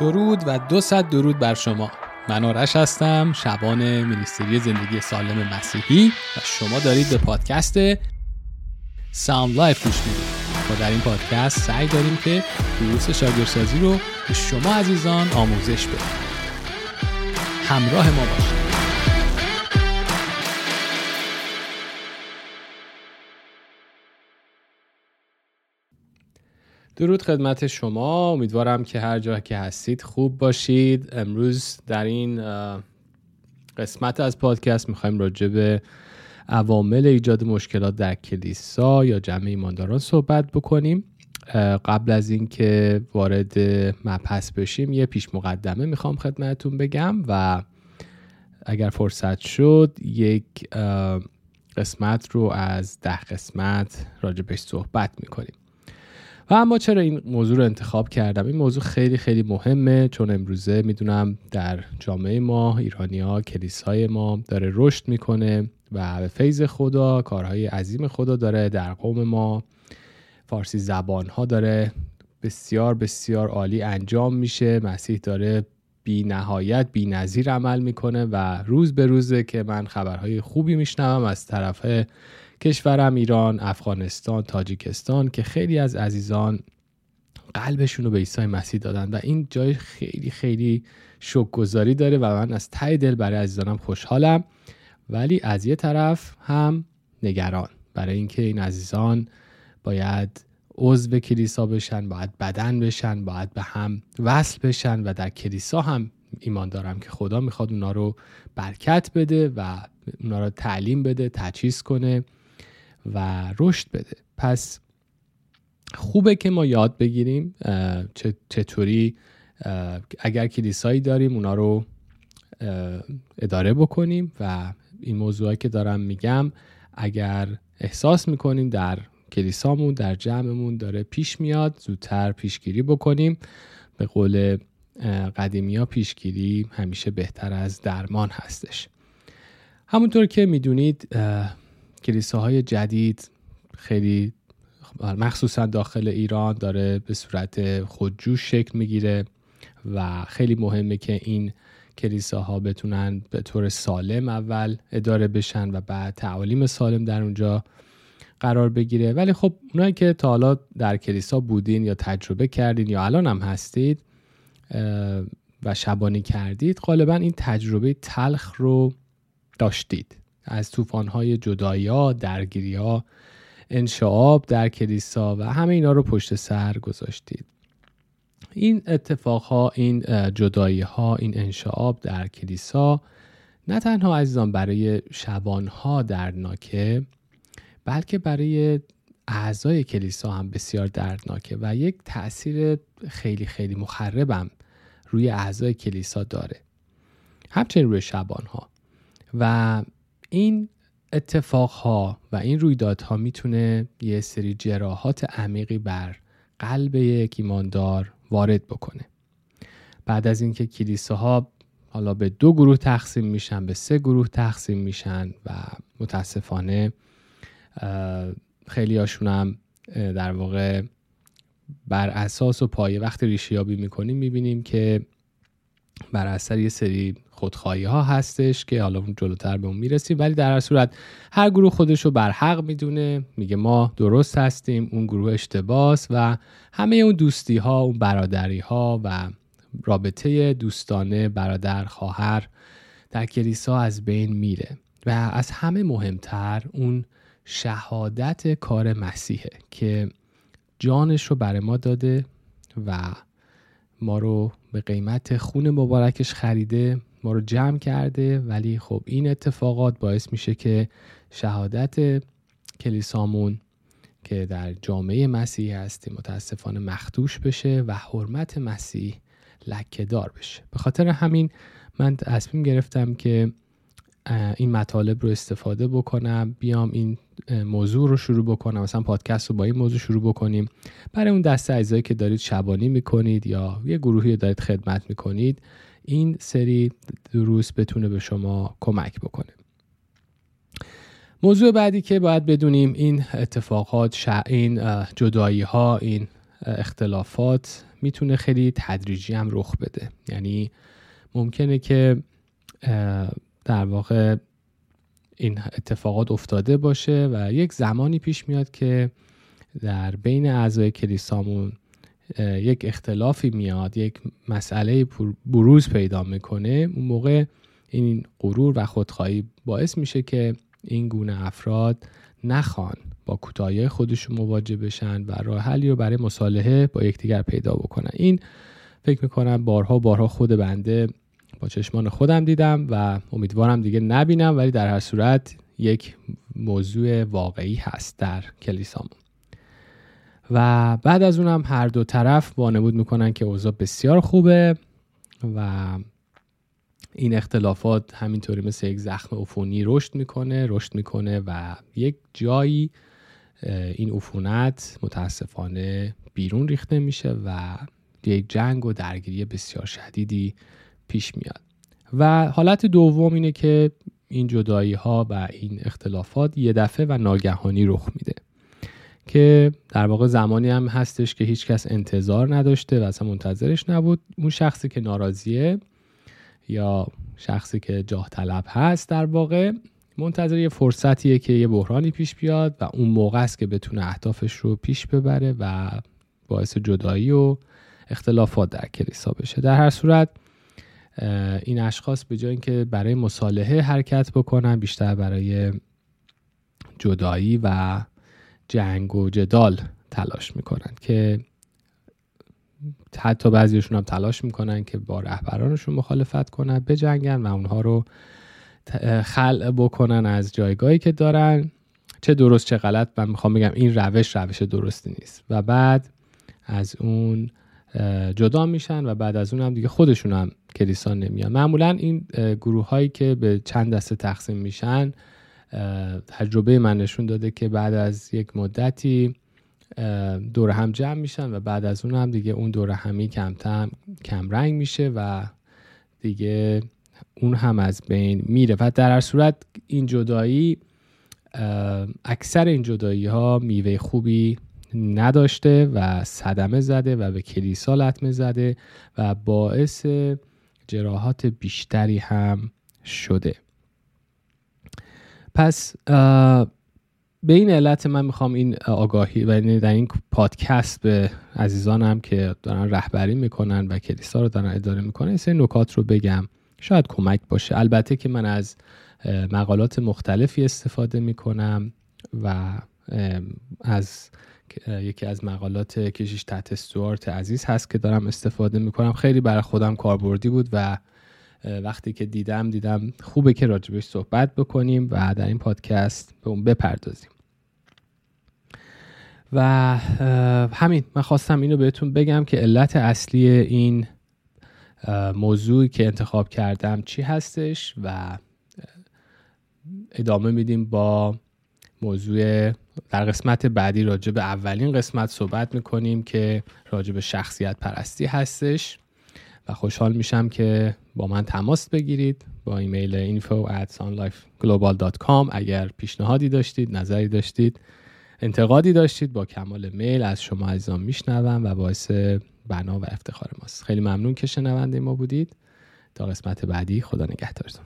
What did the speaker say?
درود و دو درود بر شما. من آرش هستم شبان ministry زندگی سالم مسیحی و شما دارید به پادکست Sound Life گوش می‌دید. ما در این پادکست سعی داریم که دروس شاگردسازی رو به شما عزیزان آموزش بدیم. همراه ما باشید. درود خدمت شما. امیدوارم که هر جا که هستید خوب باشید. امروز در این قسمت از پادکست می‌خوایم راجع به عوامل ایجاد مشکلات در کلیسا یا جمع ایمانداران صحبت بکنیم. قبل از اینکه وارد مبحث بشیم یه پیش مقدمه می‌خوام خدمتتون بگم و اگر فرصت شد یک قسمت رو از ده قسمت راجبش صحبت می‌کنیم. و اما چرا این موضوع رو انتخاب کردم؟ این موضوع خیلی خیلی مهمه چون امروزه می‌دونم در جامعه ما ایرانیا کلیسای ما داره رشد می‌کنه و به فیض خدا کارهای عظیم خدا داره در قوم ما. فارسی زبان ها داره بسیار بسیار عالی انجام میشه. مسیح داره بی نهایت بی نظیر عمل می‌کنه و روز به روزه که من خبرهای خوبی میشنوم از طرف کشورم ایران، افغانستان، تاجیکستان که خیلی از عزیزان قلبشون رو به عیسی مسیح دادن و این جای خیلی خیلی شکرگزاری داره و من از ته دل برای عزیزانم خوشحالم. ولی از یه طرف هم نگران برای اینکه این عزیزان باید عضو کلیسا بشن باید بدن بشن باید به هم وصل بشن و در کلیسا هم ایمان دارم که خدا می‌خواد اونا رو برکت بده و اونا رو تعلیم بده تجهیز کنه. و رشد بده. پس خوبه که ما یاد بگیریم چطوری اگر کلیسایی داریم اونا رو اداره بکنیم و این موضوعی که دارم میگم اگر احساس می‌کنیم در کلیسامون در جمعمون داره پیش میاد زودتر پیشگیری بکنیم. به قول قدیمی ها پیشگیری همیشه بهتر از درمان هستش. همونطور که می‌دونید کلیساهای جدید خیلی مخصوصا داخل ایران داره به صورت خودجوش شکل می‌گیره و خیلی مهمه که این کلیساها بتونن به طور سالم اول اداره بشن و بعد تعالیم سالم در اونجا قرار بگیره. ولی خب اونایی که تا حالا در کلیسا بودین یا تجربه کردین یا الان هم هستید و شبانی کردید غالبا این تجربه تلخ رو داشتید. از طوفان‌های جدایی ها درگیری ها انشعاب در کلیسا و همه اینا رو پشت سر گذاشتید. این اتفاق ها این جدایی ها این انشعاب در کلیسا نه تنها عزیزان برای شبان ها دردناکه بلکه برای اعضای کلیسا هم بسیار دردناکه و یک تاثیر خیلی خیلی مخربم روی اعضای کلیسا داره. همچنین روی شبان ها و این اتفاقها و این رویدادها می‌تونه یه سری جراحات عمیقی بر قلب یک ایماندار وارد بکنه. بعد از اینکه کلیساها حالا به دو گروه تقسیم میشن به سه گروه تقسیم میشن و متاسفانه خیلی هاشون هم در واقع بر اساس و پایه وقتی ریشیابی می‌کنیم می‌بینیم که بر اثر یه سری خودخواهی ها هستش که حالا جلوتر به اون می‌رسیم. ولی در هر صورت هر گروه خودش رو بر حق می‌دونه میگه ما درست هستیم اون گروه اشتباس و همه اون دوستی ها اون برادری ها و رابطه دوستانه برادر خواهر در کلیسا از بین میره و از همه مهمتر اون شهادت کار مسیحه که جانش رو برای ما داده و ما رو به قیمت خون مبارکش خریده ما رو جمع کرده. ولی خب این اتفاقات باعث میشه که شهادت کلیسامون که در جامعه مسیح هستیم متاسفانه مختوش بشه و حرمت مسیح لکهدار بشه. به خاطر همین من تصمیم گرفتم که این مطالب رو استفاده بکنم بیام این موضوع رو شروع بکنم مثلا پادکست رو با این موضوع شروع بکنیم. برای اون دسته اجزایی که دارید شبانی می‌کنید یا یه گروهی دارید خدمت می‌کنید این سری دروس بتونه به شما کمک بکنه. موضوع بعدی که باید بدونیم این اتفاقات این جدایی ها این اختلافات می‌تونه خیلی تدریجی هم رخ بده. یعنی ممکنه که در واقع این اتفاقات افتاده باشه و یک زمانی پیش میاد که در بین اعضای کلیسامون یک اختلافی میاد یک مسئله بروز پیدا می‌کنه. اون موقع این غرور و خودخواهی باعث میشه که این گونه افراد نخوان با کوتاهی خودشون مواجه بشن و راه حلی رو برای مصالحه با یکدیگر پیدا بکنن. این فکر می‌کنم بارها بارها خود بنده با چشمان خودم دیدم و امیدوارم دیگه نبینم ولی در هر صورت یک موضوع واقعی هست در کلیسامون. و بعد از اونم هر دو طرف وانمود می‌کنن که اوضاع بسیار خوبه و این اختلافات همینطوری مثل یک زخم عفونی رشد می‌کنه رشد می‌کنه و یک جایی این عفونت متاسفانه بیرون ریخته میشه و یک جنگ و درگیری بسیار شدیدی پیش میاد. و حالت دوم اینه که این جدایی ها و این اختلافات یه دفعه و ناگهانی رخ میده. که در واقع زمانی هم هستش که هیچکس انتظار نداشته و اصلا منتظرش نبود. اون شخصی که ناراضیه یا شخصی که جاه طلب هست در واقع منتظر یه فرصتیه که یه بحرانی پیش بیاد و اون موقع است که بتونه اهدافش رو پیش ببره و باعث جدایی و اختلافات در کلیسا بشه. در هر صورت این اشخاص به جای اینکه برای مصالحه حرکت بکنن بیشتر برای جدایی و جنگ و جدال تلاش می‌کنن که حتی بعضیشون هم تلاش می‌کنن که با رهبرانشون مخالفت کنن بجنگن و اونها رو خلع بکنن از جایگاهی که دارن. چه درست چه غلط من می‌خوام بگم این روش روش درستی نیست و بعد از اون جدا میشن و بعد از اون هم دیگه خودشون هم کلیسا نمیان. معمولا این گروه هایی که به چند دسته تقسیم میشن تجربه من نشون داده که بعد از یک مدتی دور هم جمع میشن و بعد از اون هم دیگه اون دور همی کم کم رنگ میشه و دیگه اون هم از بین میره. و در هر صورت این جدایی اکثر این جدایی ها میوه خوبی نداشته و صدمه زده و به کلیسا لطمه زده و باعث جراحات بیشتری هم شده. پس به این علت من می‌خوام این آگاهی و در این پادکست به عزیزانم که دارن رهبری می‌کنن و کلیسا رو دارن اداره می‌کنن این نکات رو بگم. شاید کمک باشه. البته که من از مقالات مختلفی استفاده می‌کنم و از یکی از مقالات کشیش تحت استوارت عزیز هست که دارم استفاده می‌کنم. خیلی برای خودم کاربردی بود و وقتی که دیدم دیدم خوبه که راجبش صحبت بکنیم و در این پادکست به اون بپردازیم. و همین من خواستم اینو بهتون بگم که علت اصلی این موضوعی که انتخاب کردم چی هستش و ادامه میدیم با موضوع در قسمت بعدی راجع به اولین قسمت صحبت می‌کنیم که راجع به شخصیت پرستی هستش. و خوشحال میشم که با من تماس بگیرید با ایمیل info at sunlifeglobal.com اگر پیشنهادی داشتید نظری داشتید انتقادی داشتید با کمال میل از شما عزیزان میشنوم و باعث بنا و افتخار ماست. خیلی ممنون که شنونده ما بودید. تا قسمت بعدی خدا نگهدارتون.